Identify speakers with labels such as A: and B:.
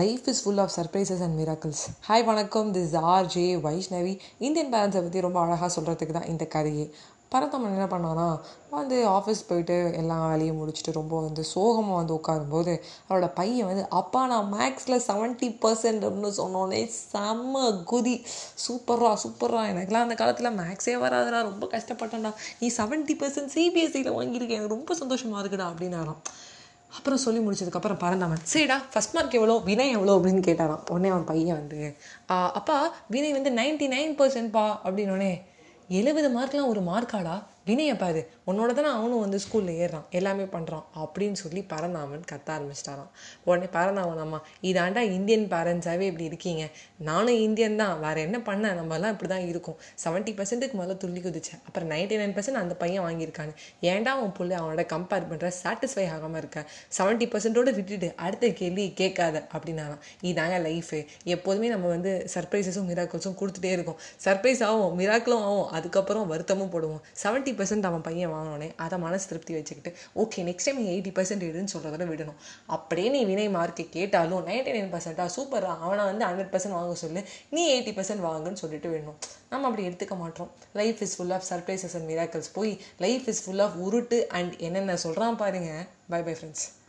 A: Life is full of surprises and miracles hi வணக்கம். This R J Vaishnavi Indian பேரண்ட்ஸை பற்றி ரொம்ப அழகாக சொல்கிறதுக்கு தான் இந்த கதையே. பரந்தமன் என்ன பண்ணானா வந்து ஆஃபீஸ் போயிட்டு எல்லா வேலையும் முடிச்சுட்டு ரொம்ப வந்து சோகமாக வந்து உட்காரும்போது அவரோட பையன் வந்து அப்பா நான் மேக்ஸில் செவன்ட்டி பர்சன்ட் அப்படின்னு சொன்னோன்னே செம்ம குதி. சூப்பர்ரா சூப்பர்ரா. எனக்குலாம் அந்த காலத்தில் மேக்ஸே வராதுடா. ரொம்ப கஷ்டப்பட்டேன்டா. நீ செவன்ட்டி பர்சன்ட் சிபிஎஸ்சியில் வாங்கியிருக்கேன் எனக்கு ரொம்ப சந்தோஷமாக இருக்குடா அப்படின்னாராம். அப்புறம் சொல்லி முடிச்சதுக்கப்புறம் பறந்தவன் சரிடா ஃபஸ்ட் மார்க் எவ்வளோ வினய் எவ்வளோ அப்படின்னு கேட்டாராம் உடனே அவன் பையன் வந்து அப்பா வினய் வந்து நைன்டி நைன் பர்சன்ட்பா அப்படின்னோடனே எழுபது மார்க்லாம் ஒரு மார்க்காடா வினையை பாரு உன்னோட தானே அவனும் வந்து ஸ்கூலில் ஏறுறான். எல்லாமே பண்ணுறான் அப்படின்னு சொல்லி பரந்தாமன் கத்த ஆரம்பிச்சிட்டாராம். உடனே பரந்தாமன் அம்மா இதாண்டா இந்தியன் பேரண்ட்ஸாகவே இப்படி இருக்கீங்க. நானும் இந்தியன் தான். வேறு என்ன பண்ண? நம்மலாம் இப்படி தான் இருக்கும் செவன்ட்டி பர்சன்ட்டுக்கு முதல்ல துள்ளி குதிச்சேன். அப்புறம் நைன்டி நைன் பர்சன்ட் அந்த பையன் வாங்கியிருக்கான்னு. ஏன்டா அவன் பிள்ளை அவனோட கம்பேர் பண்ணுற சாட்டிஸ்ஃபை ஆகாமல் இருக்க. செவன்ட்டி பர்சன்ட்டோடு விட்டுட்டு அடுத்த கேள்வி கேட்காத அப்படின்னாலாம் இதாங்க லைஃபு எப்போதுமே நம்ம வந்து சர்ப்ரைசஸும் மிராக்கிள்ஸும் கொடுத்துட்டே இருக்கோம். சர்ப்ரைஸ் ஆகும் மிராக்கிளும் ஆகும் அதுக்கப்புறம் வருத்தமும் போடுவோம். செவன்ட்டி பர்சன்ட் அவன் பையன் வாங்கினோடனே அதை மனசு திருப்தி வச்சுக்கிட்டு ஓகே நெக்ஸ்ட் டைம் நீ எயிட்டி பர்சன்ட் எடுன்னு சொல்கிறத விடணும். அப்படியே நீ வினை மார்க்கை கேட்டாலும் நைன்டி நைன் பர்சன்டா சூப்பரா அவனை வந்து ஹண்ட்ரட் பர்சன்ட் வாங்க சொல்லு. நீ எயிட்டி பர்சன்ட் வாங்குன்னு சொல்லிட்டு விடணும். நம்ம அப்படி எடுத்துக்க மாட்டோம். Life is full of surprises and miracles போய் லைஃப் இஸ் ஃபுல் ஆஃப் உருட்டு அண்ட் என்னென்ன சொல்கிறான் பாருங்க. By bye friends